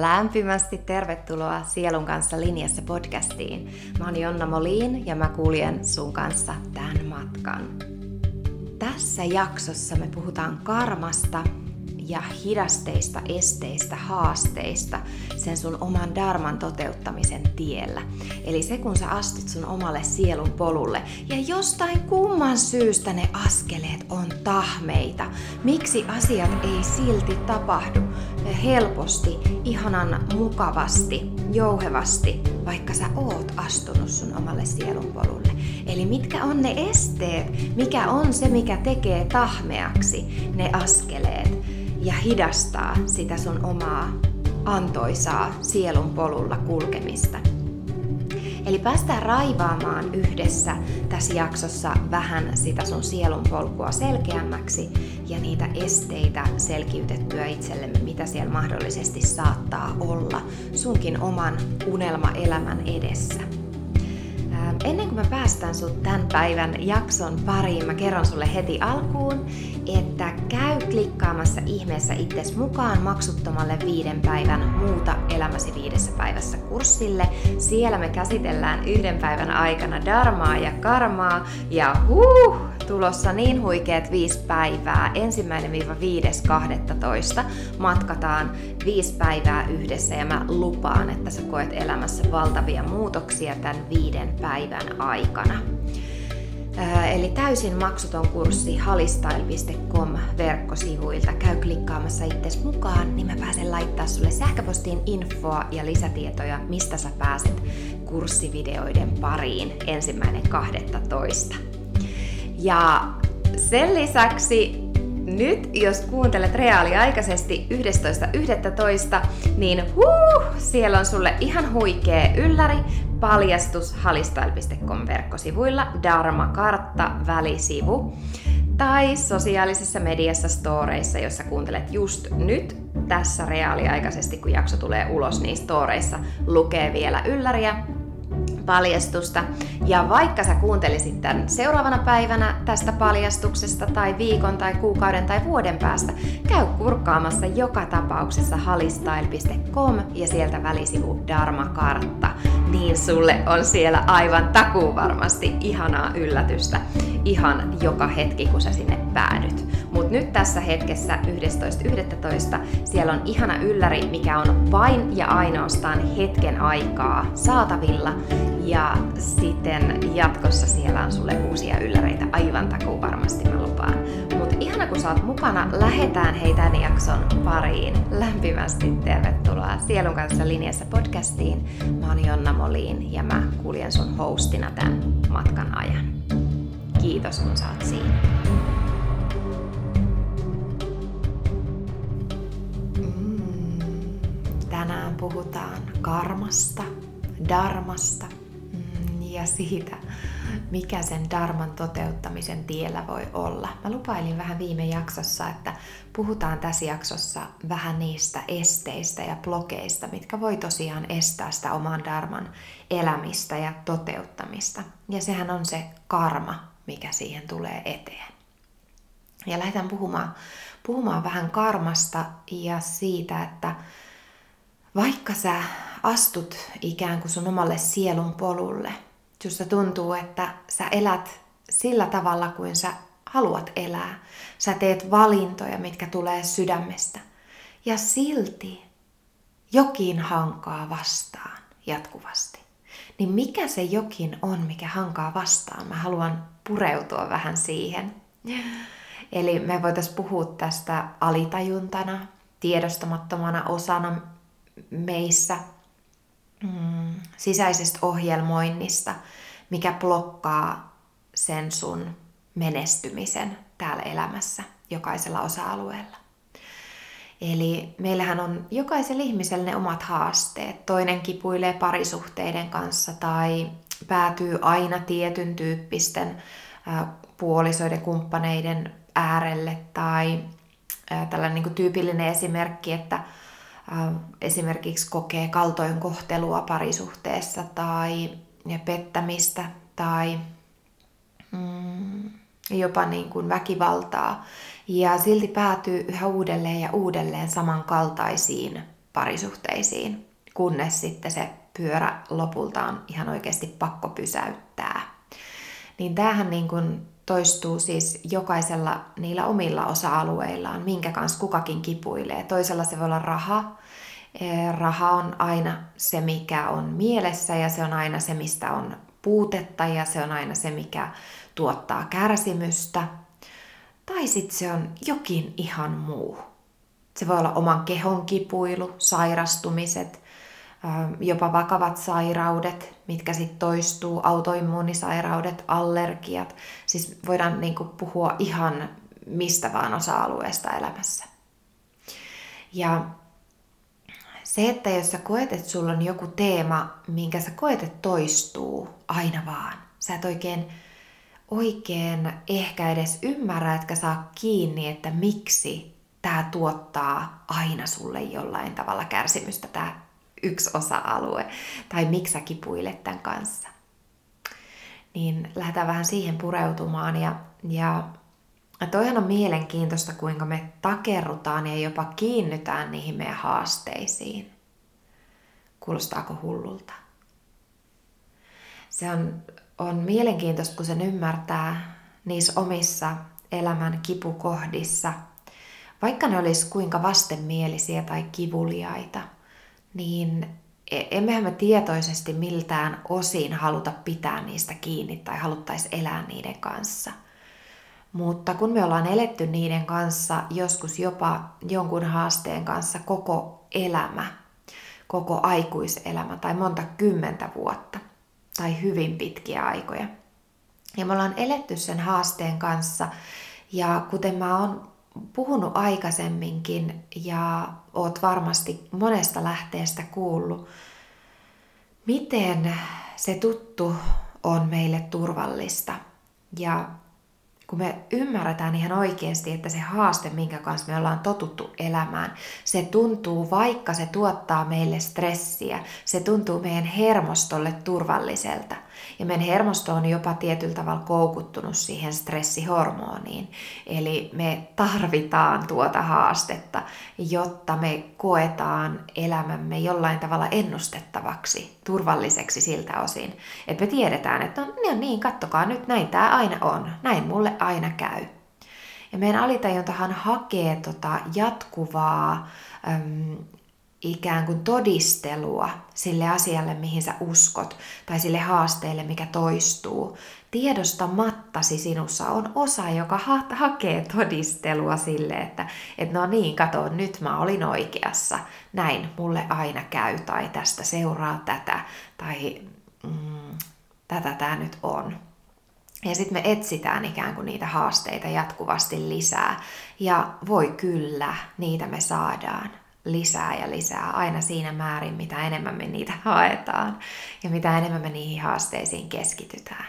Lämpimästi tervetuloa Sielun kanssa linjassa podcastiin. Mä oon Jonna Molin ja mä kuljen sun kanssa tämän matkan. Tässä jaksossa me puhutaan karmasta ja hidasteista, esteistä, haasteista sen sun oman darman toteuttamisen tiellä. Eli se kun sä astut sun omalle sielun polulle ja jostain kumman syystä ne askeleet on tahmeita. Miksi asiat ei silti tapahdu helposti, ihanan mukavasti, jouhevasti, vaikka sä oot astunut sun omalle sielun polulle. Eli mitkä on ne esteet, mikä on se, mikä tekee tahmeaksi ne askeleet ja hidastaa sitä sun omaa antoisaa sielun polulla kulkemista. Eli päästään raivaamaan yhdessä tässä jaksossa vähän sitä sun sielun polkua selkeämmäksi ja niitä esteitä selkiytettyä itsellemme, mitä siellä mahdollisesti saattaa olla sunkin oman unelmaelämän edessä. Ennen kuin mä päästän sut tämän päivän jakson pariin, mä kerron sulle heti alkuun, että käy klikkaamassa ihmeessä itses mukaan maksuttomalle viiden päivän muuta elämäsi viidessä päivässä kurssille. Siellä me käsitellään yhden päivän aikana darmaa ja karmaa ja huh, tulossa niin huikeet viisi päivää. Ensimmäinen viiva viides 12. matkataan viisi päivää yhdessä ja mä lupaan, että sä koet elämässä valtavia muutoksia tämän viiden päivän aikana. Eli täysin maksuton kurssi halistyle.com verkkosivuilta. Käy klikkaamassa itses mukaan, niin mä pääsen laittaa sulle sähköpostiin infoa ja lisätietoja, mistä sä pääset kurssivideoiden pariin ensimmäinen 12. Ja sen lisäksi nyt, jos kuuntelet reaaliaikaisesti 11.11, niin huu, siellä on sulle ihan huikea ylläri, paljastus halistyle.com verkkosivuilla, Dharma-kartta välisivu, tai sosiaalisessa mediassa storeissa, jossa kuuntelet just nyt tässä reaaliaikaisesti, kun jakso tulee ulos, niin storeissa lukee vielä ylläriä, paljastusta. Ja vaikka sä kuuntelisit tämän seuraavana päivänä tästä paljastuksesta tai viikon tai kuukauden tai vuoden päästä, käy kurkkaamassa joka tapauksessa halistyle.com ja sieltä välisivu Dharma Kartta. Niin sulle on siellä aivan takuu varmasti ihanaa yllätystä ihan joka hetki, kun sä sinne päädyt. Mutta nyt tässä hetkessä 11.11. siellä on ihana ylläri, mikä on vain ja ainoastaan hetken aikaa saatavilla. Ja sitten jatkossa siellä on sulle uusia ylläreitä aivan takuu varmasti mä lupaan. Mutta ihana kun sä oot mukana, lähetään hei tämän jakson pariin. Lämpimästi tervetuloa Sielun kanssa linjassa podcastiin. Mä oon Jonna Molin ja mä kuljen sun hostina tämän matkan ajan. Kiitos kun sä oot siinä. Tänään puhutaan karmasta, darmasta mm, ja siitä, mikä sen darman toteuttamisen tiellä voi olla. Mä lupailin vähän viime jaksossa, että puhutaan tässä jaksossa vähän niistä esteistä ja blokeista, mitkä voi tosiaan estää sitä oman darman elämistä ja toteuttamista. Ja sehän on se karma, mikä siihen tulee eteen. Ja lähdetään puhumaan, puhumaan vähän karmasta ja siitä, että vaikka sä astut ikään kuin sun omalle sielun polulle, jossa tuntuu, että sä elät sillä tavalla kuin sä haluat elää, sä teet valintoja, mitkä tulee sydämestä, ja silti jokin hankaa vastaan jatkuvasti. Niin mikä se jokin on, mikä hankaa vastaan? Mä haluan pureutua vähän siihen. Eli me voitaisiin puhua tästä alitajuntana, tiedostamattomana osana meissä mm, sisäisestä ohjelmoinnista, mikä blokkaa sen sun menestymisen täällä elämässä jokaisella osa-alueella. Eli meillähän on jokaisella ihmisellä ne omat haasteet. Toinen kipuilee parisuhteiden kanssa tai päätyy aina tietyn tyyppisten puolisoiden, kumppaneiden äärelle tai tällainen niin tyypillinen esimerkki, että esimerkiksi kokee kaltoinkohtelua parisuhteessa tai pettämistä tai mm, jopa niin kuin väkivaltaa. Ja silti päätyy yhä uudelleen ja uudelleen samankaltaisiin parisuhteisiin, kunnes sitten se pyörä lopulta on ihan oikeasti pakko pysäyttää. Niin tämähän niin kuin toistuu siis jokaisella niillä omilla osa-alueillaan, minkä kanssa kukakin kipuilee. Toisella se voi olla raha. Raha on aina se, mikä on mielessä ja se on aina se, mistä on puutetta ja se on aina se, mikä tuottaa kärsimystä. Tai sitten se on jokin ihan muu. Se voi olla oman kehon kipuilu, sairastumiset, jopa vakavat sairaudet, mitkä sitten toistuu, autoimmuunisairaudet, allergiat. Siis voidaan niinku puhua ihan mistä vaan osa-alueesta elämässä. Ja se, että jos sä koet, että sulla on joku teema, minkä sä koet, että toistuu aina vaan. Sä et oikein, oikein ehkä edes ymmärrä, etkä saa kiinni, että miksi tämä tuottaa aina sulle jollain tavalla kärsimystä, tämä yksi osa-alue, tai miksi sä kipuilet tämän kanssa. Niin lähdetään vähän siihen pureutumaan ja, ja toihan on mielenkiintoista, kuinka me takerrutaan ja jopa kiinnytään niihin meidän haasteisiin. Kuulostaako hullulta? Se on, on mielenkiintoista, kun sen ymmärtää niissä omissa elämän kipukohdissa, vaikka ne olisi kuinka vastenmielisiä tai kivuliaita, niin e, emmehän me tietoisesti miltään osin haluta pitää niistä kiinni tai haluttaisi elää niiden kanssa – mutta kun me ollaan eletty niiden kanssa, joskus jopa jonkun haasteen kanssa koko elämä, koko aikuiselämä tai monta kymmentä vuotta tai hyvin pitkiä aikoja. Ja me ollaan eletty sen haasteen kanssa ja kuten mä oon puhunut aikaisemminkin ja oot varmasti monesta lähteestä kuullut, miten se tuttu on meille turvallista? Ja kun me ymmärretään ihan oikeasti, että se haaste, minkä kanssa me ollaan totuttu elämään, se tuntuu, vaikka se tuottaa meille stressiä, se tuntuu meidän hermostolle turvalliselta. Ja meidän hermosto on jopa tietyllä tavalla koukuttunut siihen stressihormoniin. Eli me tarvitaan tuota haastetta, jotta me koetaan elämämme jollain tavalla ennustettavaksi, turvalliseksi siltä osin. Että me tiedetään, että no niin, kattokaa nyt, näin tämä aina on, näin mulle aina käy. Ja meidän alitajuntahan hakee tota jatkuvaa äm, ikään kuin todistelua sille asialle, mihin sä uskot, tai sille haasteelle, mikä toistuu. Tiedostamattasi sinussa on osa, joka ha- hakee todistelua sille, että et no niin, kato, nyt mä olin oikeassa, näin mulle aina käy, tai tästä seuraa tätä, tai mm, tätä tämä nyt on. Ja sitten me etsitään ikään kuin niitä haasteita jatkuvasti lisää. Ja voi kyllä, niitä me saadaan lisää ja lisää aina siinä määrin, mitä enemmän me niitä haetaan ja mitä enemmän me niihin haasteisiin keskitytään.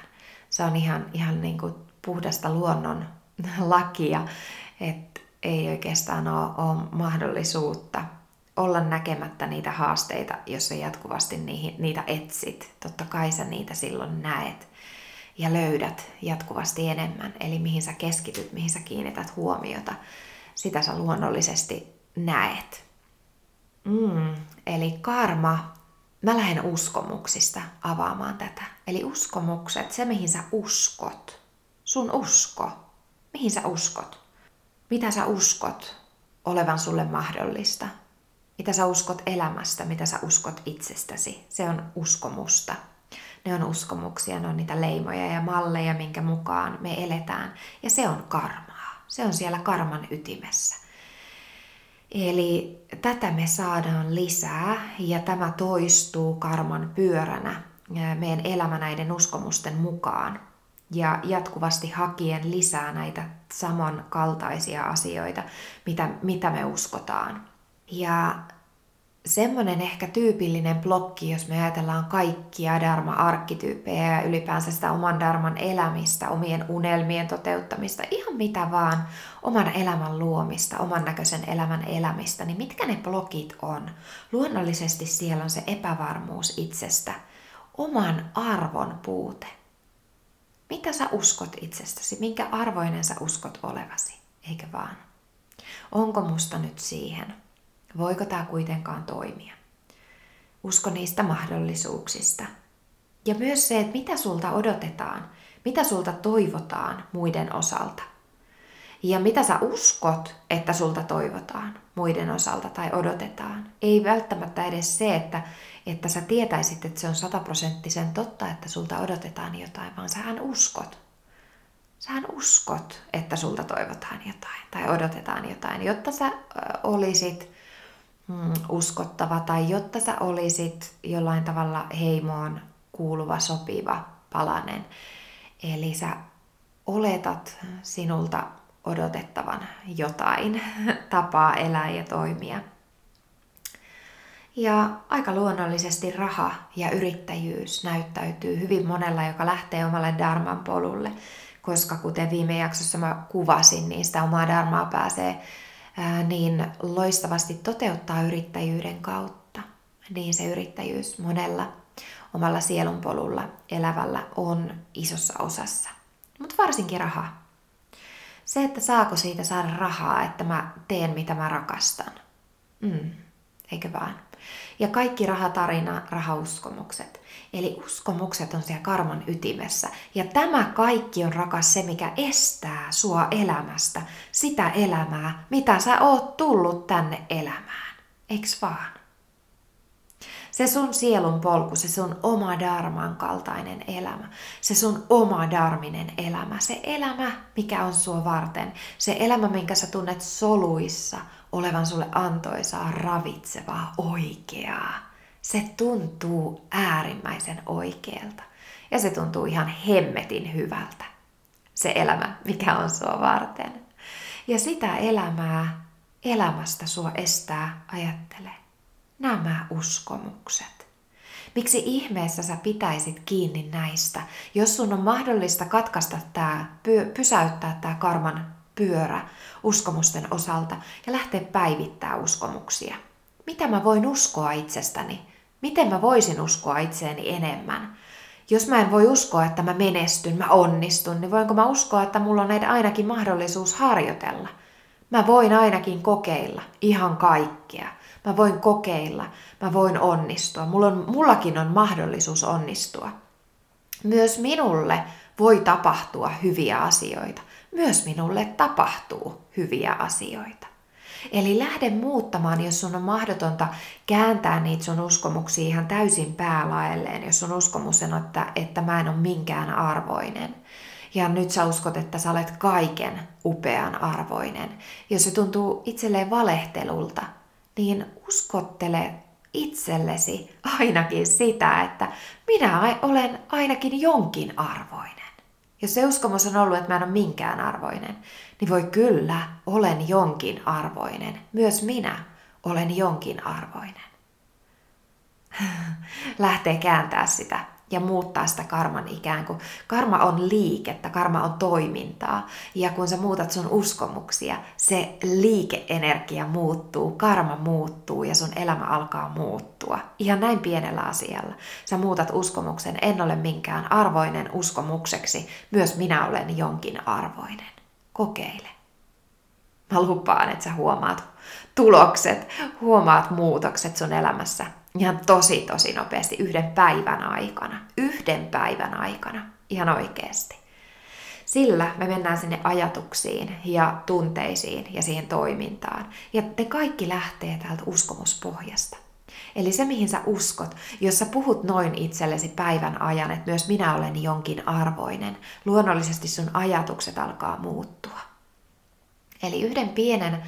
Se on ihan, ihan niin kuin puhdasta luonnon lakia, että ei oikeastaan ole, ole mahdollisuutta olla näkemättä niitä haasteita, jos sä jatkuvasti niihin, niitä etsit. Totta kai sä niitä silloin näet ja löydät jatkuvasti enemmän. Eli mihin sä keskityt, mihin sä kiinnität huomiota, sitä sä luonnollisesti näet. Mm, eli karma, mä lähden uskomuksista avaamaan tätä. Eli uskomukset, se mihin sä uskot, sun usko, mihin sä uskot, mitä sä uskot olevan sulle mahdollista, mitä sä uskot elämästä, mitä sä uskot itsestäsi, se on uskomusta. Ne on uskomuksia, ne on niitä leimoja ja malleja, minkä mukaan me eletään. Ja se on karmaa. Se on siellä karman ytimessä. Eli tätä me saadaan lisää ja tämä toistuu karman pyöränä meidän elämä näiden uskomusten mukaan ja jatkuvasti hakien lisää näitä samankaltaisia asioita, mitä, mitä me uskotaan. Ja semmoinen ehkä tyypillinen blokki, jos me ajatellaan kaikkia dharma-arkkityyppejä ja ylipäänsä sitä oman dharman elämistä, omien unelmien toteuttamista, ihan mitä vaan, oman elämän luomista, oman näköisen elämän elämistä, niin mitkä ne blokit on? Luonnollisesti siellä on se epävarmuus itsestä, oman arvon puute. Mitä sä uskot itsestäsi? Minkä arvoinen sä uskot olevasi? Eikö vaan? Onko musta nyt siihen? Voiko tämä kuitenkaan toimia? Usko niistä mahdollisuuksista. Ja myös se, että mitä sulta odotetaan, mitä sulta toivotaan muiden osalta. Ja mitä sä uskot, että sulta toivotaan muiden osalta tai odotetaan. Ei välttämättä edes se, että, että sä tietäisit, että se on sataprosenttisen totta, että sulta odotetaan jotain, vaan sähän uskot. Sähän uskot, että sulta toivotaan jotain tai odotetaan jotain, jotta sä olisit mm, uskottava tai jotta sä olisit jollain tavalla heimoon kuuluva, sopiva, palanen. Eli sä oletat sinulta odotettavan jotain tapaa elää ja toimia. Ja aika luonnollisesti raha ja yrittäjyys näyttäytyy hyvin monella, joka lähtee omalle Dharman polulle, koska kuten viime jaksossa mä kuvasin, niin sitä omaa Dharmaa pääsee niin loistavasti toteuttaa yrittäjyyden kautta. Niin se yrittäjyys monella omalla sielunpolulla elävällä on isossa osassa. Mutta varsinkin raha. Se, että saako siitä saada rahaa, että mä teen mitä mä rakastan. Mm, eikö vaan? Ja kaikki rahatarina, rahauskomukset. Eli uskomukset on siellä karman ytimessä. Ja tämä kaikki on rakas se, mikä estää sua elämästä. Sitä elämää, mitä sä oot tullut tänne elämään. Eiks vaan? Se sun sielun polku, se sun oma darman kaltainen elämä, se sun oma darminen elämä, se elämä, mikä on sua varten, se elämä, minkä sä tunnet soluissa olevan sulle antoisaa, ravitsevaa, oikeaa. Se tuntuu äärimmäisen oikealta ja se tuntuu ihan hemmetin hyvältä. Se elämä, mikä on sua varten. Ja sitä elämää elämästä sua estää ajattele nämä uskomukset? Miksi ihmeessä sä pitäisit kiinni näistä, jos sun on mahdollista katkaista tämä, pysäyttää tämä karman pyörä uskomusten osalta ja lähteä päivittää uskomuksia? Mitä mä voin uskoa itsestäni? Miten mä voisin uskoa itseeni enemmän? Jos mä en voi uskoa, että mä menestyn, mä onnistun, niin voinko mä uskoa, että mulla on ainakin mahdollisuus harjoitella? Mä voin ainakin kokeilla ihan kaikkea. Mä voin kokeilla, mä voin onnistua. Mulla on, mullakin on mahdollisuus onnistua. Myös minulle voi tapahtua hyviä asioita. Myös minulle tapahtuu hyviä asioita. Eli lähde muuttamaan, jos sun on mahdotonta kääntää niitä sun uskomuksia ihan täysin päälaelleen, jos sun uskomus on, että, että mä en ole minkään arvoinen. Ja nyt sä uskot, että sä olet kaiken upean arvoinen. Jos se tuntuu itselleen valehtelulta, niin uskottele itsellesi ainakin sitä, että minä olen ainakin jonkin arvoinen. Jos se uskomus on ollut, että mä en ole minkään arvoinen, niin voi kyllä, olen jonkin arvoinen. Myös minä olen jonkin arvoinen. Lähtee kääntää sitä ja muuttaa sitä karman ikään kuin. Karma on liikettä, karma on toimintaa. Ja kun sä muutat sun uskomuksia, se liikeenergia muuttuu, karma muuttuu ja sun elämä alkaa muuttua. Ihan näin pienellä asialla. Sä muutat uskomuksen, en ole minkään arvoinen uskomukseksi, myös minä olen jonkin arvoinen. Kokeile. Mä lupaan, että sä huomaat tulokset, huomaat muutokset sun elämässä ihan tosi tosi nopeasti yhden päivän aikana. Yhden päivän aikana, ihan oikeasti. Sillä me mennään sinne ajatuksiin ja tunteisiin ja siihen toimintaan. Ja te kaikki lähtee täältä uskomuspohjasta. Eli se, mihin sä uskot, jos sä puhut noin itsellesi päivän ajan, että myös minä olen jonkin arvoinen, luonnollisesti sun ajatukset alkaa muuttua. Eli yhden pienen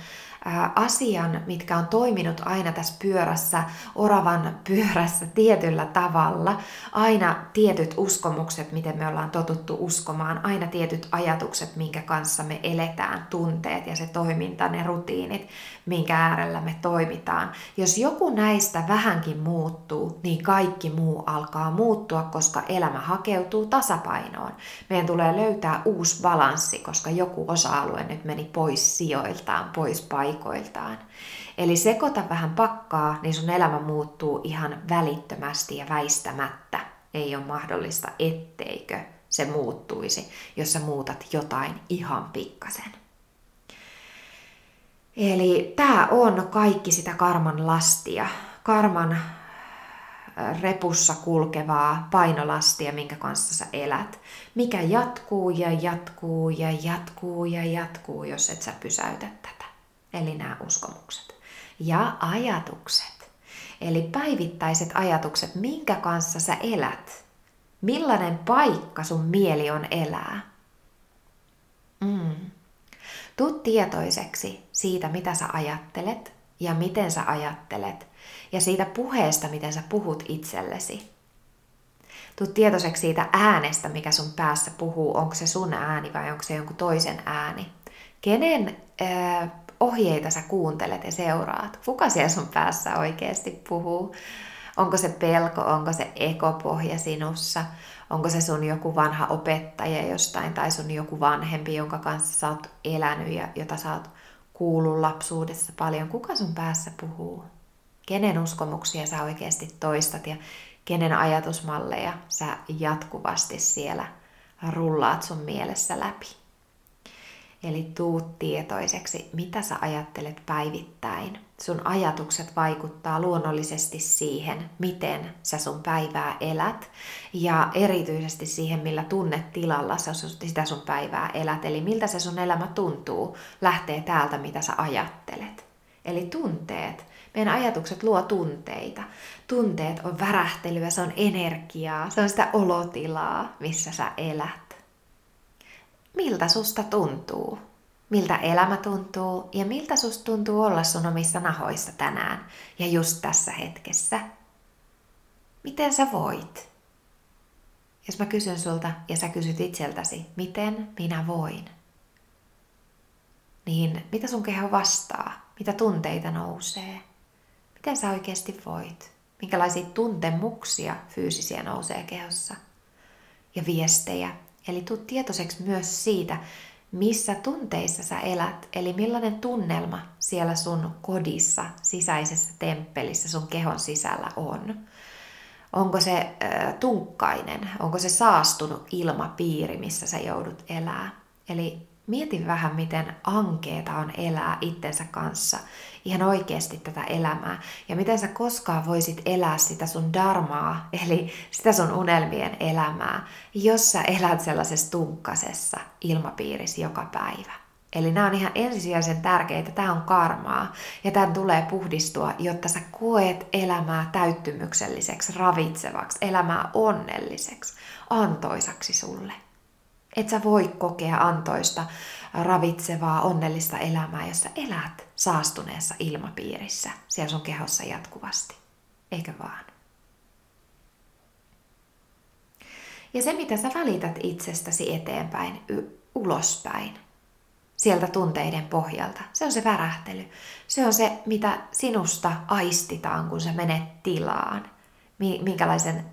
asian, mitkä on toiminut aina tässä pyörässä, oravan pyörässä tietyllä tavalla. Aina tietyt uskomukset, miten me ollaan totuttu uskomaan, aina tietyt ajatukset, minkä kanssa me eletään, tunteet ja se toiminta, ne rutiinit, minkä äärellä me toimitaan. Jos joku näistä vähänkin muuttuu, niin kaikki muu alkaa muuttua, koska elämä hakeutuu tasapainoon. Meidän tulee löytää uusi balanssi, koska joku osa-alue nyt meni pois sijoiltaan, pois paikoiltaan. Eli sekoita vähän pakkaa, niin sun elämä muuttuu ihan välittömästi ja väistämättä. Ei ole mahdollista, etteikö se muuttuisi, jos sä muutat jotain ihan pikkasen. Eli tämä on kaikki sitä karman lastia, karman repussa kulkevaa painolastia, minkä kanssa sä elät, mikä jatkuu ja jatkuu ja jatkuu ja jatkuu, jos et sä pysäytä tätä. Eli nämä uskomukset. Ja ajatukset. Eli päivittäiset ajatukset, minkä kanssa sä elät. Millainen paikka sun mieli on elää. Mm. Tuu tietoiseksi siitä, mitä sä ajattelet ja miten sä ajattelet ja siitä puheesta, miten sä puhut itsellesi. Tuu tietoiseksi siitä äänestä, mikä sun päässä puhuu, onko se sun ääni vai onko se jonkun toisen ääni. Kenen ohjeita sä kuuntelet ja seuraat? Kuka siellä sun päässä oikeasti puhuu? Onko se pelko, onko se ekopohja sinussa? Onko se sun joku vanha opettaja jostain tai sun joku vanhempi, jonka kanssa sä oot elänyt ja jota sä oot kuullut lapsuudessa paljon? Kuka sun päässä puhuu? Kenen uskomuksia sä oikeasti toistat ja kenen ajatusmalleja sä jatkuvasti siellä rullaat sun mielessä läpi? Eli tuut tietoiseksi, mitä sä ajattelet päivittäin. Sun ajatukset vaikuttaa luonnollisesti siihen, miten sä sun päivää elät ja erityisesti siihen, millä tunnetilalla sä sitä sun päivää elät. Eli miltä se sun elämä tuntuu, lähtee täältä, mitä sä ajattelet. Eli tunteet. Meidän ajatukset luo tunteita. Tunteet on värähtelyä, se on energiaa, se on sitä olotilaa, missä sä elät miltä susta tuntuu, miltä elämä tuntuu ja miltä susta tuntuu olla sun omissa nahoissa tänään ja just tässä hetkessä. Miten sä voit? Jos mä kysyn sulta ja sä kysyt itseltäsi, miten minä voin, niin mitä sun keho vastaa? Mitä tunteita nousee? Miten sä oikeasti voit? Minkälaisia tuntemuksia fyysisiä nousee kehossa? Ja viestejä, Eli tuu tietoiseksi myös siitä, missä tunteissa sä elät, eli millainen tunnelma siellä sun kodissa, sisäisessä temppelissä, sun kehon sisällä on. Onko se äh, tunkkainen, onko se saastunut ilmapiiri, missä sä joudut elää. Eli mieti vähän, miten ankeeta on elää itsensä kanssa ihan oikeasti tätä elämää. Ja miten sä koskaan voisit elää sitä sun darmaa, eli sitä sun unelmien elämää, jos sä elät sellaisessa tunkkasessa ilmapiirissä joka päivä. Eli nämä on ihan ensisijaisen tärkeitä. Tämä on karmaa ja tämän tulee puhdistua, jotta sä koet elämää täyttymykselliseksi, ravitsevaksi, elämää onnelliseksi, antoisaksi sulle. Et sä voi kokea antoista, ravitsevaa, onnellista elämää, jossa elät saastuneessa ilmapiirissä siellä sun kehossa jatkuvasti. Eikö vaan? Ja se, mitä sä välität itsestäsi eteenpäin, y- ulospäin, sieltä tunteiden pohjalta, se on se värähtely. Se on se, mitä sinusta aistitaan, kun sä menet tilaan. Minkälaisen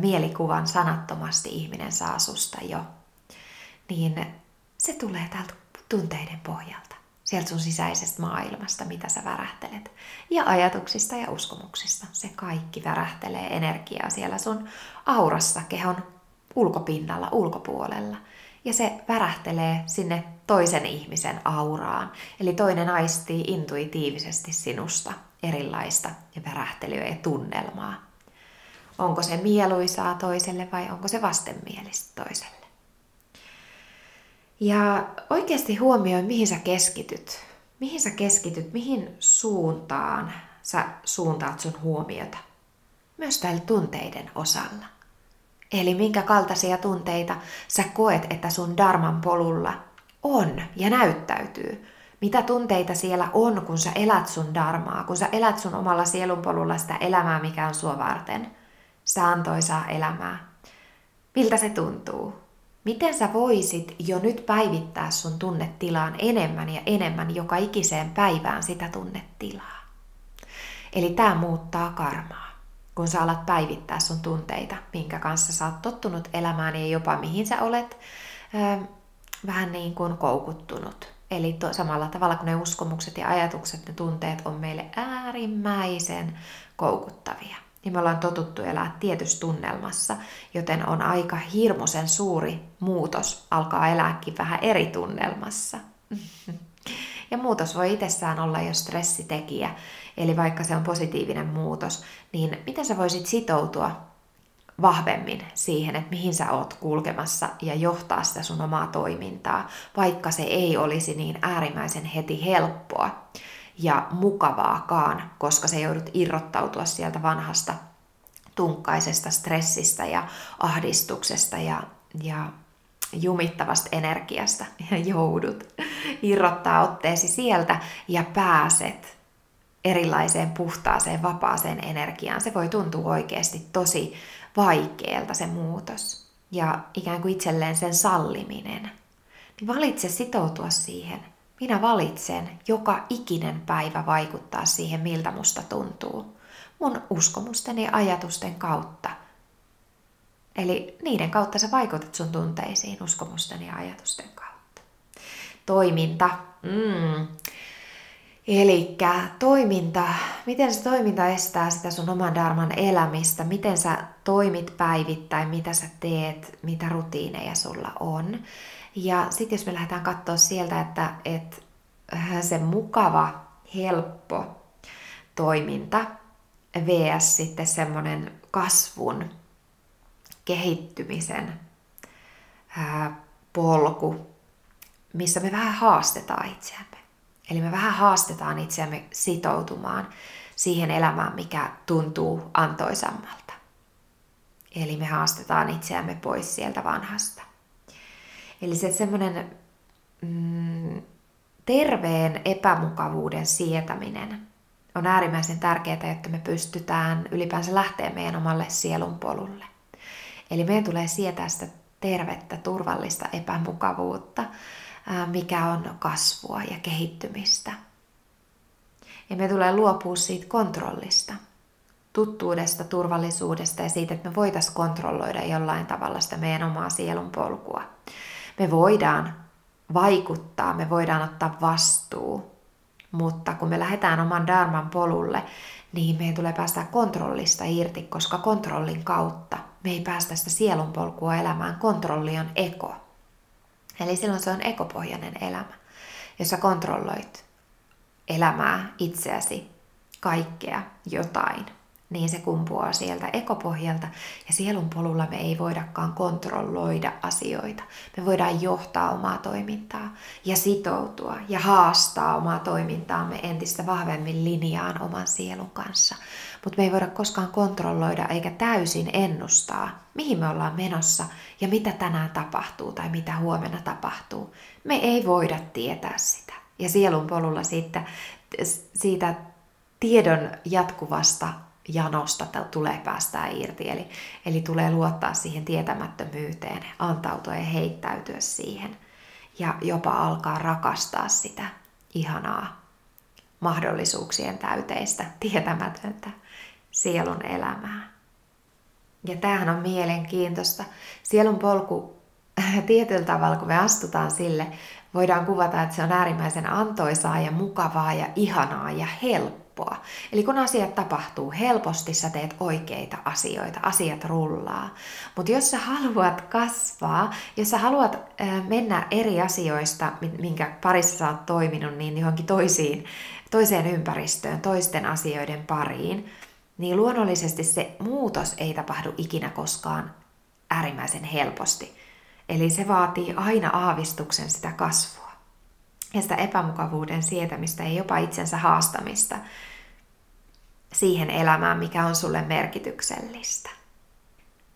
mielikuvan sanattomasti ihminen saa susta jo niin se tulee täältä tunteiden pohjalta, sieltä sun sisäisestä maailmasta, mitä sä värähtelet. Ja ajatuksista ja uskomuksista. Se kaikki värähtelee energiaa siellä sun aurassa, kehon ulkopinnalla, ulkopuolella. Ja se värähtelee sinne toisen ihmisen auraan. Eli toinen aistii intuitiivisesti sinusta erilaista ja värähtelyä ja tunnelmaa. Onko se mieluisaa toiselle vai onko se vastenmielistä toiselle? Ja oikeasti huomioi, mihin sä keskityt. Mihin sä keskityt, mihin suuntaan sä suuntaat sun huomiota. Myös tällä tunteiden osalla. Eli minkä kaltaisia tunteita sä koet, että sun darman polulla on ja näyttäytyy. Mitä tunteita siellä on, kun sä elät sun darmaa, kun sä elät sun omalla sielunpolulla sitä elämää, mikä on sua varten. Sitä antoisaa elämää. Miltä se tuntuu? Miten sä voisit jo nyt päivittää sun tunnetilaan enemmän ja enemmän joka ikiseen päivään sitä tunnetilaa? Eli tämä muuttaa karmaa, kun sä alat päivittää sun tunteita, minkä kanssa sä oot tottunut elämään ja jopa mihin sä olet ö, vähän niin kuin koukuttunut. Eli to, samalla tavalla kuin ne uskomukset ja ajatukset, ne tunteet on meille äärimmäisen koukuttavia niin me ollaan totuttu elää tietyssä tunnelmassa, joten on aika hirmuisen suuri muutos alkaa elääkin vähän eri tunnelmassa. Ja muutos voi itsessään olla jo stressitekijä, eli vaikka se on positiivinen muutos, niin miten sä voisit sitoutua vahvemmin siihen, että mihin sä oot kulkemassa ja johtaa sitä sun omaa toimintaa, vaikka se ei olisi niin äärimmäisen heti helppoa ja mukavaakaan, koska se joudut irrottautua sieltä vanhasta tunkkaisesta stressistä ja ahdistuksesta ja, ja jumittavasta energiasta ja joudut irrottaa otteesi sieltä ja pääset erilaiseen puhtaaseen, vapaaseen energiaan. Se voi tuntua oikeasti tosi vaikealta se muutos ja ikään kuin itselleen sen salliminen. Niin valitse sitoutua siihen. Minä valitsen joka ikinen päivä vaikuttaa siihen, miltä musta tuntuu. Mun uskomusten ja ajatusten kautta. Eli niiden kautta sä vaikutat sun tunteisiin uskomusten ja ajatusten kautta. Toiminta. Mm. Eli toiminta, miten se toiminta estää sitä sun oman darman elämistä, miten sä toimit päivittäin, mitä sä teet, mitä rutiineja sulla on. Ja sitten jos me lähdetään katsoa sieltä, että, että se mukava, helppo toiminta vs. sitten semmoinen kasvun, kehittymisen ää, polku, missä me vähän haastetaan itseämme. Eli me vähän haastetaan itseämme sitoutumaan siihen elämään, mikä tuntuu antoisammalta. Eli me haastetaan itseämme pois sieltä vanhasta. Eli se semmoinen mm, terveen epämukavuuden sietäminen on äärimmäisen tärkeää, jotta me pystytään ylipäänsä lähteä meidän omalle sielun polulle. Eli meidän tulee sietää sitä tervettä, turvallista epämukavuutta, mikä on kasvua ja kehittymistä. Ja me tulee luopua siitä kontrollista, tuttuudesta, turvallisuudesta ja siitä, että me voitaisiin kontrolloida jollain tavalla sitä meidän omaa sielun polkua. Me voidaan vaikuttaa, me voidaan ottaa vastuu, mutta kun me lähdetään oman dharman polulle, niin meidän tulee päästä kontrollista irti, koska kontrollin kautta me ei päästä sitä sielun polkua elämään. Kontrolli on eko. Eli silloin se on ekopohjainen elämä, jossa kontrolloit elämää, itseäsi, kaikkea, jotain niin se kumpuaa sieltä ekopohjalta. Ja sielun polulla me ei voidakaan kontrolloida asioita. Me voidaan johtaa omaa toimintaa ja sitoutua ja haastaa omaa toimintaamme entistä vahvemmin linjaan oman sielun kanssa. Mutta me ei voida koskaan kontrolloida eikä täysin ennustaa, mihin me ollaan menossa ja mitä tänään tapahtuu tai mitä huomenna tapahtuu. Me ei voida tietää sitä. Ja sielun polulla siitä, siitä tiedon jatkuvasta janosta tulee päästää irti. Eli, eli tulee luottaa siihen tietämättömyyteen, antautua ja heittäytyä siihen. Ja jopa alkaa rakastaa sitä ihanaa mahdollisuuksien täyteistä, tietämätöntä sielun elämää. Ja tämähän on mielenkiintoista. Sielun polku tietyllä tavalla, kun me astutaan sille, voidaan kuvata, että se on äärimmäisen antoisaa ja mukavaa ja ihanaa ja helppoa helppoa. Eli kun asiat tapahtuu helposti, sä teet oikeita asioita, asiat rullaa. Mutta jos sä haluat kasvaa, jos sä haluat mennä eri asioista, minkä parissa sä oot toiminut, niin johonkin toisiin, toiseen ympäristöön, toisten asioiden pariin, niin luonnollisesti se muutos ei tapahdu ikinä koskaan äärimmäisen helposti. Eli se vaatii aina aavistuksen sitä kasvua ja sitä epämukavuuden sietämistä ja jopa itsensä haastamista siihen elämään, mikä on sulle merkityksellistä.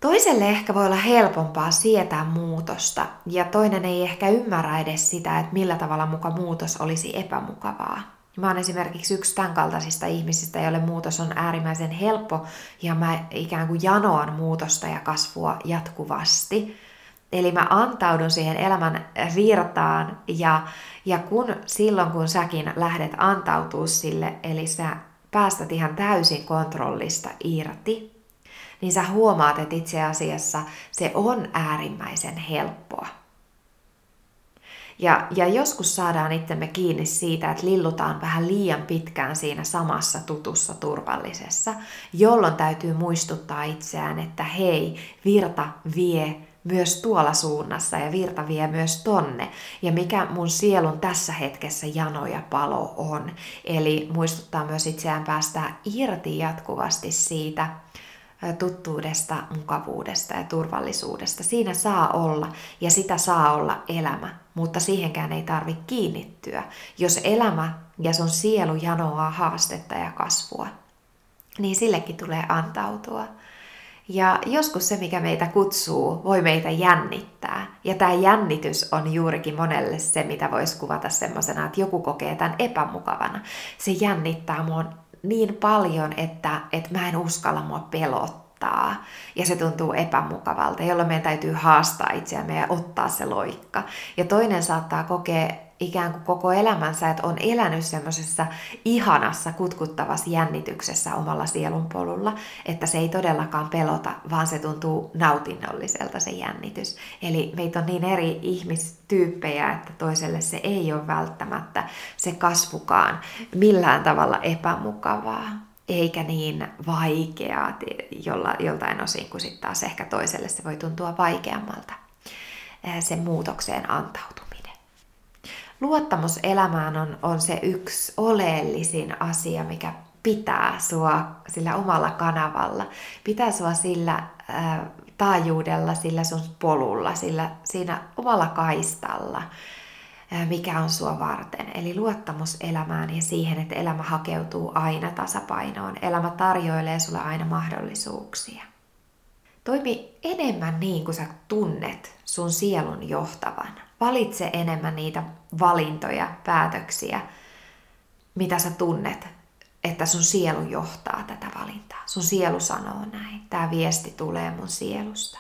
Toiselle ehkä voi olla helpompaa sietää muutosta, ja toinen ei ehkä ymmärrä edes sitä, että millä tavalla muka muutos olisi epämukavaa. Mä oon esimerkiksi yksi tämän kaltaisista ihmisistä, joille muutos on äärimmäisen helppo, ja mä ikään kuin janoan muutosta ja kasvua jatkuvasti. Eli mä antaudun siihen elämän virtaan ja, ja kun silloin kun säkin lähdet antautuu sille, eli sä päästät ihan täysin kontrollista irti, niin sä huomaat, että itse asiassa se on äärimmäisen helppoa. Ja, ja joskus saadaan itsemme kiinni siitä, että lillutaan vähän liian pitkään siinä samassa tutussa turvallisessa, jolloin täytyy muistuttaa itseään, että hei, virta vie myös tuolla suunnassa ja virta vie myös tonne. Ja mikä mun sielun tässä hetkessä jano ja palo on. Eli muistuttaa myös itseään päästää irti jatkuvasti siitä tuttuudesta, mukavuudesta ja turvallisuudesta. Siinä saa olla ja sitä saa olla elämä, mutta siihenkään ei tarvitse kiinnittyä. Jos elämä ja sun sielu janoaa haastetta ja kasvua, niin sillekin tulee antautua. Ja joskus se, mikä meitä kutsuu, voi meitä jännittää. Ja tämä jännitys on juurikin monelle se, mitä voisi kuvata semmoisena, että joku kokee tämän epämukavana. Se jännittää mua niin paljon, että, että mä en uskalla mua pelottaa. Ja se tuntuu epämukavalta, jolloin meidän täytyy haastaa itseämme ja ottaa se loikka. Ja toinen saattaa kokea ikään kuin koko elämänsä, että on elänyt semmoisessa ihanassa, kutkuttavassa jännityksessä omalla sielunpolulla, että se ei todellakaan pelota, vaan se tuntuu nautinnolliselta se jännitys. Eli meitä on niin eri ihmistyyppejä, että toiselle se ei ole välttämättä se kasvukaan millään tavalla epämukavaa eikä niin vaikeaa jolla, joltain osin, kun sitten taas ehkä toiselle se voi tuntua vaikeammalta sen muutokseen antautua luottamus elämään on, on se yksi oleellisin asia, mikä pitää sua sillä omalla kanavalla, pitää sua sillä äh, taajuudella, sillä sun polulla, sillä siinä omalla kaistalla, äh, mikä on sua varten. Eli luottamus elämään ja siihen, että elämä hakeutuu aina tasapainoon. Elämä tarjoilee sulle aina mahdollisuuksia. Toimi enemmän niin kuin sä tunnet sun sielun johtavan. Valitse enemmän niitä valintoja, päätöksiä, mitä sä tunnet, että sun sielu johtaa tätä valintaa. Sun sielu sanoo näin. Tämä viesti tulee mun sielusta.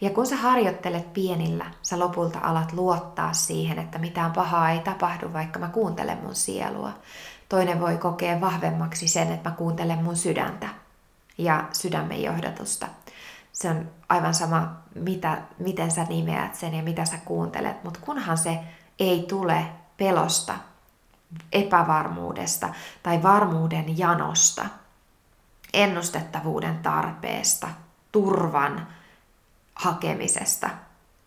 Ja kun sä harjoittelet pienillä, sä lopulta alat luottaa siihen, että mitään pahaa ei tapahdu, vaikka mä kuuntelen mun sielua. Toinen voi kokea vahvemmaksi sen, että mä kuuntelen mun sydäntä ja sydämen johdatusta se on aivan sama, mitä, miten sä nimeät sen ja mitä sä kuuntelet, mutta kunhan se ei tule pelosta, epävarmuudesta tai varmuuden janosta, ennustettavuuden tarpeesta, turvan hakemisesta,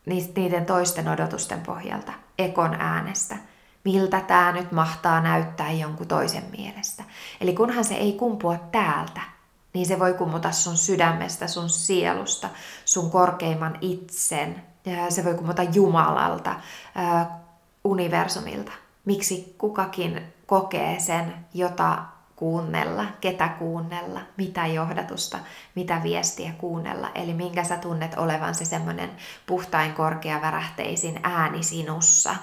niiden toisten odotusten pohjalta, ekon äänestä, miltä tämä nyt mahtaa näyttää jonkun toisen mielestä. Eli kunhan se ei kumpua täältä, niin se voi kummuta sun sydämestä, sun sielusta, sun korkeimman itsen. Se voi kummuta Jumalalta, universumilta. Miksi kukakin kokee sen, jota kuunnella, ketä kuunnella, mitä johdatusta, mitä viestiä kuunnella. Eli minkä sä tunnet olevan se semmoinen puhtain korkea värähteisin ääni sinussa.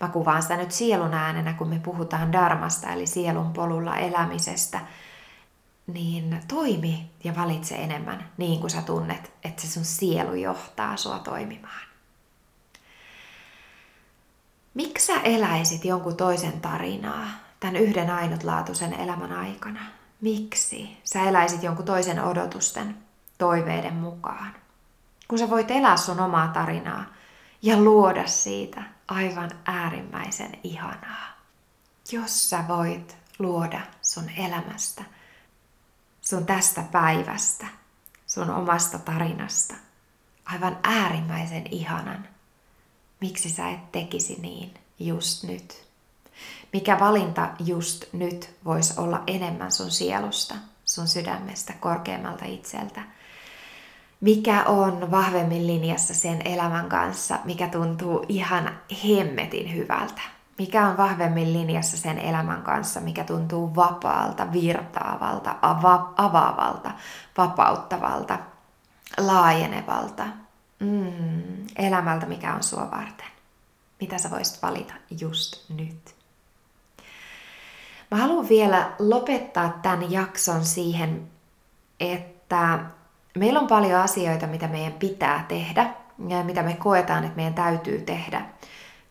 Mä kuvaan sitä nyt sielun äänenä, kun me puhutaan darmasta, eli sielun polulla elämisestä – niin toimi ja valitse enemmän niin kuin sä tunnet, että se sun sielu johtaa sua toimimaan. Miksi sä eläisit jonkun toisen tarinaa tämän yhden ainutlaatuisen elämän aikana? Miksi sä eläisit jonkun toisen odotusten, toiveiden mukaan? Kun sä voit elää sun omaa tarinaa ja luoda siitä aivan äärimmäisen ihanaa. Jos sä voit luoda sun elämästä – sun tästä päivästä, sun omasta tarinasta. Aivan äärimmäisen ihanan. Miksi sä et tekisi niin just nyt? Mikä valinta just nyt voisi olla enemmän sun sielusta, sun sydämestä, korkeammalta itseltä? Mikä on vahvemmin linjassa sen elämän kanssa, mikä tuntuu ihan hemmetin hyvältä? Mikä on vahvemmin linjassa sen elämän kanssa, mikä tuntuu vapaalta, virtaavalta, ava- avaavalta, vapauttavalta, laajenevalta, mm, elämältä, mikä on sua varten. Mitä sä voisit valita just nyt? Mä haluan vielä lopettaa tämän jakson siihen, että meillä on paljon asioita, mitä meidän pitää tehdä ja mitä me koetaan, että meidän täytyy tehdä –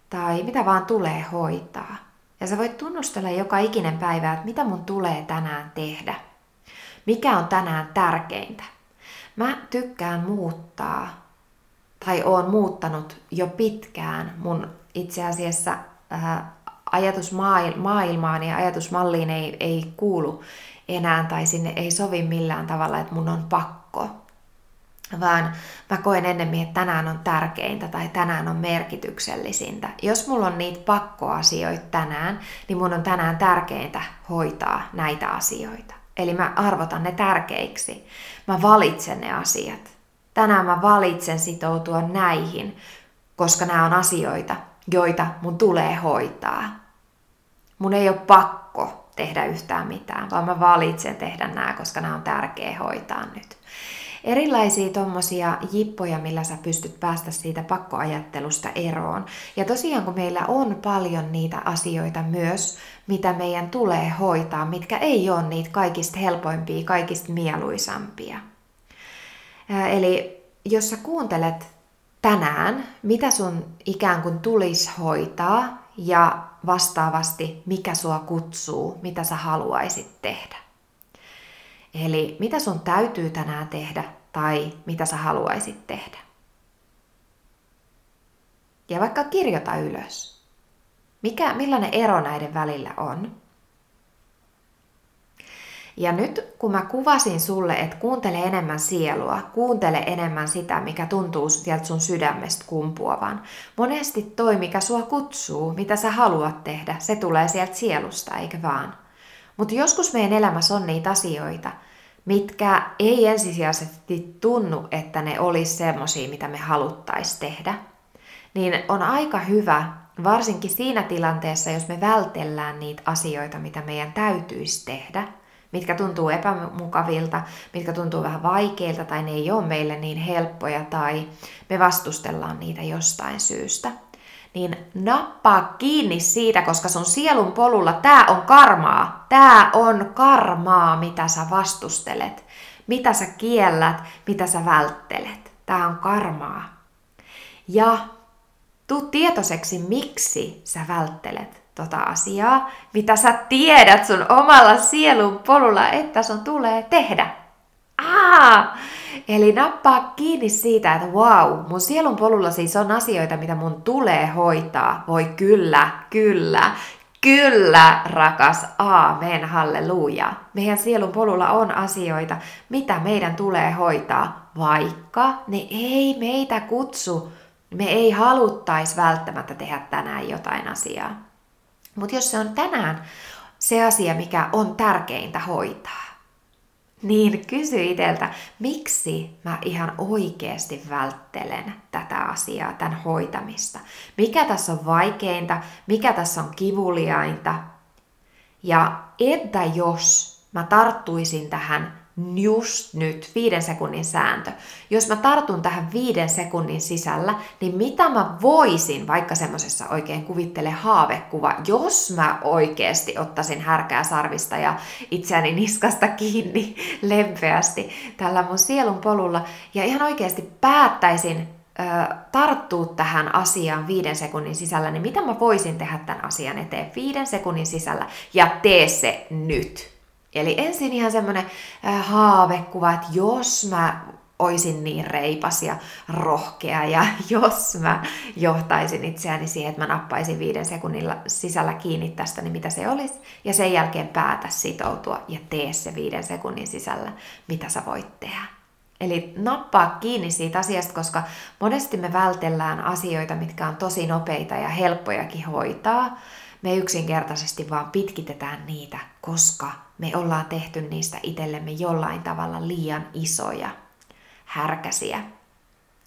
tai mitä vaan tulee hoitaa. Ja sä voit tunnustella joka ikinen päivä, että mitä mun tulee tänään tehdä. Mikä on tänään tärkeintä. Mä tykkään muuttaa, tai oon muuttanut jo pitkään mun itse asiassa äh, ajatusmaailmaan ja ajatusmalliin ei, ei kuulu enää tai sinne ei sovi millään tavalla, että mun on pakko. Vaan mä koen ennemmin, että tänään on tärkeintä tai tänään on merkityksellisintä. Jos mulla on niitä pakkoasioita tänään, niin mun on tänään tärkeintä hoitaa näitä asioita. Eli mä arvotan ne tärkeiksi. Mä valitsen ne asiat. Tänään mä valitsen sitoutua näihin, koska nämä on asioita, joita mun tulee hoitaa. Mun ei ole pakko tehdä yhtään mitään, vaan mä valitsen tehdä nämä, koska nämä on tärkeä hoitaa nyt erilaisia tommosia jippoja, millä sä pystyt päästä siitä pakkoajattelusta eroon. Ja tosiaan kun meillä on paljon niitä asioita myös, mitä meidän tulee hoitaa, mitkä ei ole niitä kaikista helpoimpia, kaikista mieluisampia. Eli jos sä kuuntelet tänään, mitä sun ikään kuin tulisi hoitaa ja vastaavasti mikä sua kutsuu, mitä sä haluaisit tehdä. Eli mitä sun täytyy tänään tehdä tai mitä sä haluaisit tehdä. Ja vaikka kirjoita ylös. Mikä, millainen ero näiden välillä on? Ja nyt kun mä kuvasin sulle, että kuuntele enemmän sielua, kuuntele enemmän sitä, mikä tuntuu sieltä sun sydämestä kumpuavan. Monesti toi, mikä sua kutsuu, mitä sä haluat tehdä, se tulee sieltä sielusta, eikö vaan? Mutta joskus meidän elämässä on niitä asioita, mitkä ei ensisijaisesti tunnu, että ne olisi semmoisia, mitä me haluttaisiin tehdä, niin on aika hyvä, varsinkin siinä tilanteessa, jos me vältellään niitä asioita, mitä meidän täytyisi tehdä, mitkä tuntuu epämukavilta, mitkä tuntuu vähän vaikeilta tai ne ei ole meille niin helppoja tai me vastustellaan niitä jostain syystä – niin nappaa kiinni siitä, koska sun sielun polulla tämä on karmaa. Tämä on karmaa, mitä sä vastustelet, mitä sä kiellät, mitä sä välttelet. Tämä on karmaa. Ja tuu tietoiseksi, miksi sä välttelet tota asiaa, mitä sä tiedät sun omalla sielun polulla, että sun tulee tehdä. Aa! Eli nappaa kiinni siitä, että wow, mun sielun polulla siis on asioita, mitä mun tulee hoitaa. Voi kyllä, kyllä, kyllä, rakas, aamen, halleluja. Meidän sielun polulla on asioita, mitä meidän tulee hoitaa, vaikka ne ei meitä kutsu. Me ei haluttaisi välttämättä tehdä tänään jotain asiaa. Mutta jos se on tänään se asia, mikä on tärkeintä hoitaa, niin kysy iteltä, miksi mä ihan oikeasti välttelen tätä asiaa, tämän hoitamista. Mikä tässä on vaikeinta, mikä tässä on kivuliainta. Ja entä jos mä tarttuisin tähän just nyt, viiden sekunnin sääntö. Jos mä tartun tähän viiden sekunnin sisällä, niin mitä mä voisin, vaikka semmoisessa oikein kuvittele haavekuva, jos mä oikeasti ottaisin härkää sarvista ja itseäni niskasta kiinni lempeästi tällä mun sielun polulla ja ihan oikeasti päättäisin tarttua tähän asiaan viiden sekunnin sisällä, niin mitä mä voisin tehdä tämän asian eteen viiden sekunnin sisällä ja tee se nyt. Eli ensin ihan semmoinen haavekuva, että jos mä oisin niin reipas ja rohkea ja jos mä johtaisin itseäni siihen, että mä nappaisin viiden sekunnin sisällä kiinni tästä, niin mitä se olisi. Ja sen jälkeen päätä sitoutua ja tee se viiden sekunnin sisällä, mitä sä voit tehdä. Eli nappaa kiinni siitä asiasta, koska monesti me vältellään asioita, mitkä on tosi nopeita ja helppojakin hoitaa. Me yksinkertaisesti vaan pitkitetään niitä, koska me ollaan tehty niistä itsellemme jollain tavalla liian isoja, härkäsiä.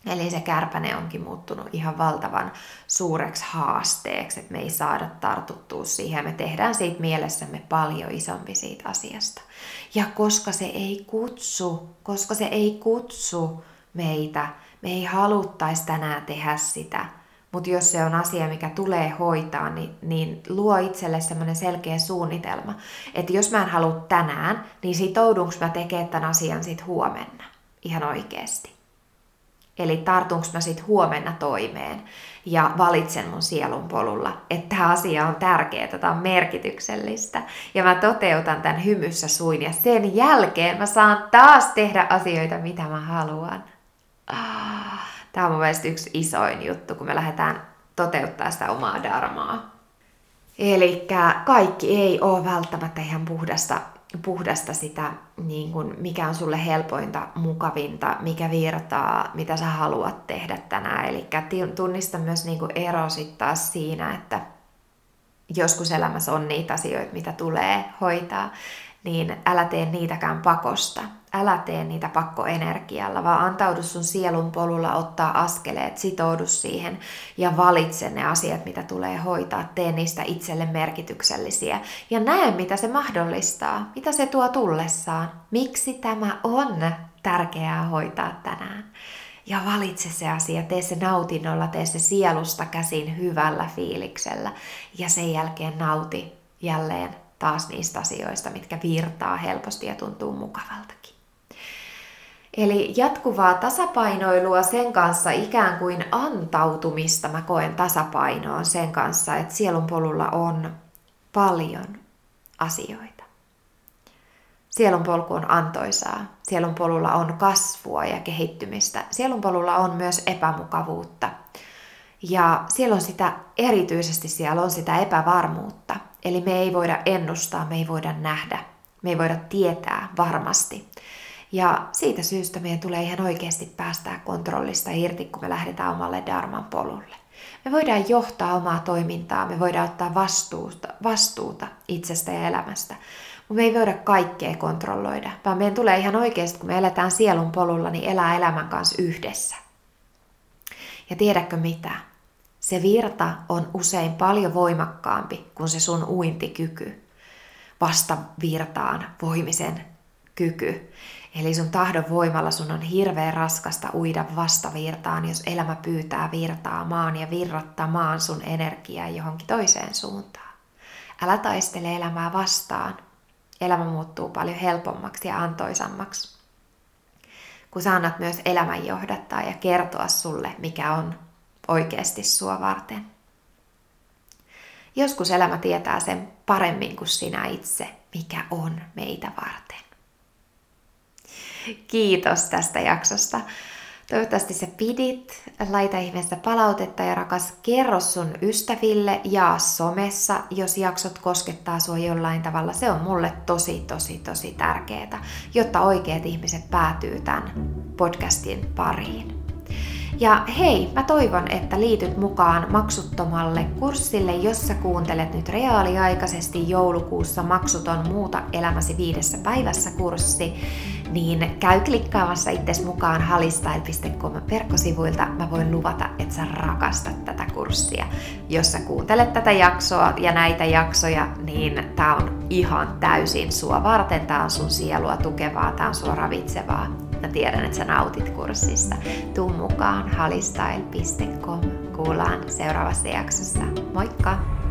Eli se kärpäne onkin muuttunut ihan valtavan suureksi haasteeksi, että me ei saada tartuttua siihen. Me tehdään siitä mielessämme paljon isompi siitä asiasta. Ja koska se ei kutsu, koska se ei kutsu meitä, me ei haluttaisi tänään tehdä sitä, mutta jos se on asia, mikä tulee hoitaa, niin, niin luo itselle semmoinen selkeä suunnitelma. Että jos mä en halua tänään, niin sitoudunko mä tekemään tämän asian sit huomenna. Ihan oikeasti. Eli tartunko mä sit huomenna toimeen ja valitsen mun sielun polulla, että tämä asia on tärkeä, tämä on merkityksellistä. Ja mä toteutan tämän hymyssä suin ja sen jälkeen mä saan taas tehdä asioita, mitä mä haluan. Ah. Tämä on mun mielestä yksi isoin juttu, kun me lähdetään toteuttaa sitä omaa darmaa. Eli kaikki ei ole välttämättä ihan puhdasta, puhdasta sitä, niin kuin mikä on sulle helpointa, mukavinta, mikä virtaa, mitä sä haluat tehdä tänään. Eli tunnista myös niin kuin ero taas siinä, että joskus elämässä on niitä asioita, mitä tulee hoitaa, niin älä tee niitäkään pakosta. Älä tee niitä pakkoenergialla, vaan antaudu sun sielun polulla ottaa askeleet, sitoudu siihen ja valitse ne asiat, mitä tulee hoitaa. Tee niistä itselle merkityksellisiä ja näe, mitä se mahdollistaa, mitä se tuo tullessaan. Miksi tämä on tärkeää hoitaa tänään? Ja valitse se asia, tee se nautinnolla, tee se sielusta käsin hyvällä fiiliksellä ja sen jälkeen nauti jälleen taas niistä asioista, mitkä virtaa helposti ja tuntuu mukavaltakin. Eli jatkuvaa tasapainoilua sen kanssa ikään kuin antautumista mä koen tasapainoon sen kanssa, että sielun polulla on paljon asioita. Sielun polku on antoisaa, sielun polulla on kasvua ja kehittymistä, sielun polulla on myös epämukavuutta. Ja siellä on sitä, erityisesti siellä on sitä epävarmuutta – Eli me ei voida ennustaa, me ei voida nähdä, me ei voida tietää varmasti. Ja siitä syystä meidän tulee ihan oikeasti päästää kontrollista irti, kun me lähdetään omalle Dharman polulle. Me voidaan johtaa omaa toimintaa, me voidaan ottaa vastuuta, vastuuta itsestä ja elämästä, mutta me ei voida kaikkea kontrolloida, vaan meidän tulee ihan oikeasti, kun me eletään sielun polulla, niin elää elämän kanssa yhdessä. Ja tiedätkö mitä? Se virta on usein paljon voimakkaampi kuin se sun uintikyky, vastavirtaan voimisen kyky. Eli sun tahdon voimalla sun on hirveän raskasta uida vastavirtaan, jos elämä pyytää virtaamaan ja virrattamaan sun energiaa johonkin toiseen suuntaan. Älä taistele elämää vastaan. Elämä muuttuu paljon helpommaksi ja antoisammaksi. Kun sä annat myös elämän johdattaa ja kertoa sulle, mikä on oikeasti sua varten. Joskus elämä tietää sen paremmin kuin sinä itse, mikä on meitä varten. Kiitos tästä jaksosta. Toivottavasti sä pidit, laita ihmeessä palautetta ja rakas kerro sun ystäville, ja somessa, jos jaksot koskettaa sua jollain tavalla. Se on mulle tosi, tosi, tosi tärkeää, jotta oikeat ihmiset päätyy tämän podcastin pariin. Ja hei, mä toivon, että liityt mukaan maksuttomalle kurssille, jossa kuuntelet nyt reaaliaikaisesti joulukuussa maksuton muuta elämäsi viidessä päivässä kurssi, niin käy klikkaamassa itses mukaan halistyle.com verkkosivuilta. Mä voin luvata, että sä rakastat tätä kurssia. Jos sä kuuntelet tätä jaksoa ja näitä jaksoja, niin tää on ihan täysin sua varten. Tää on sun sielua tukevaa, tää on sua ravitsevaa Mä tiedän, että sä nautit kurssista. Tuu mukaan halistyle.com. Kuullaan seuraavassa jaksossa. Moikka!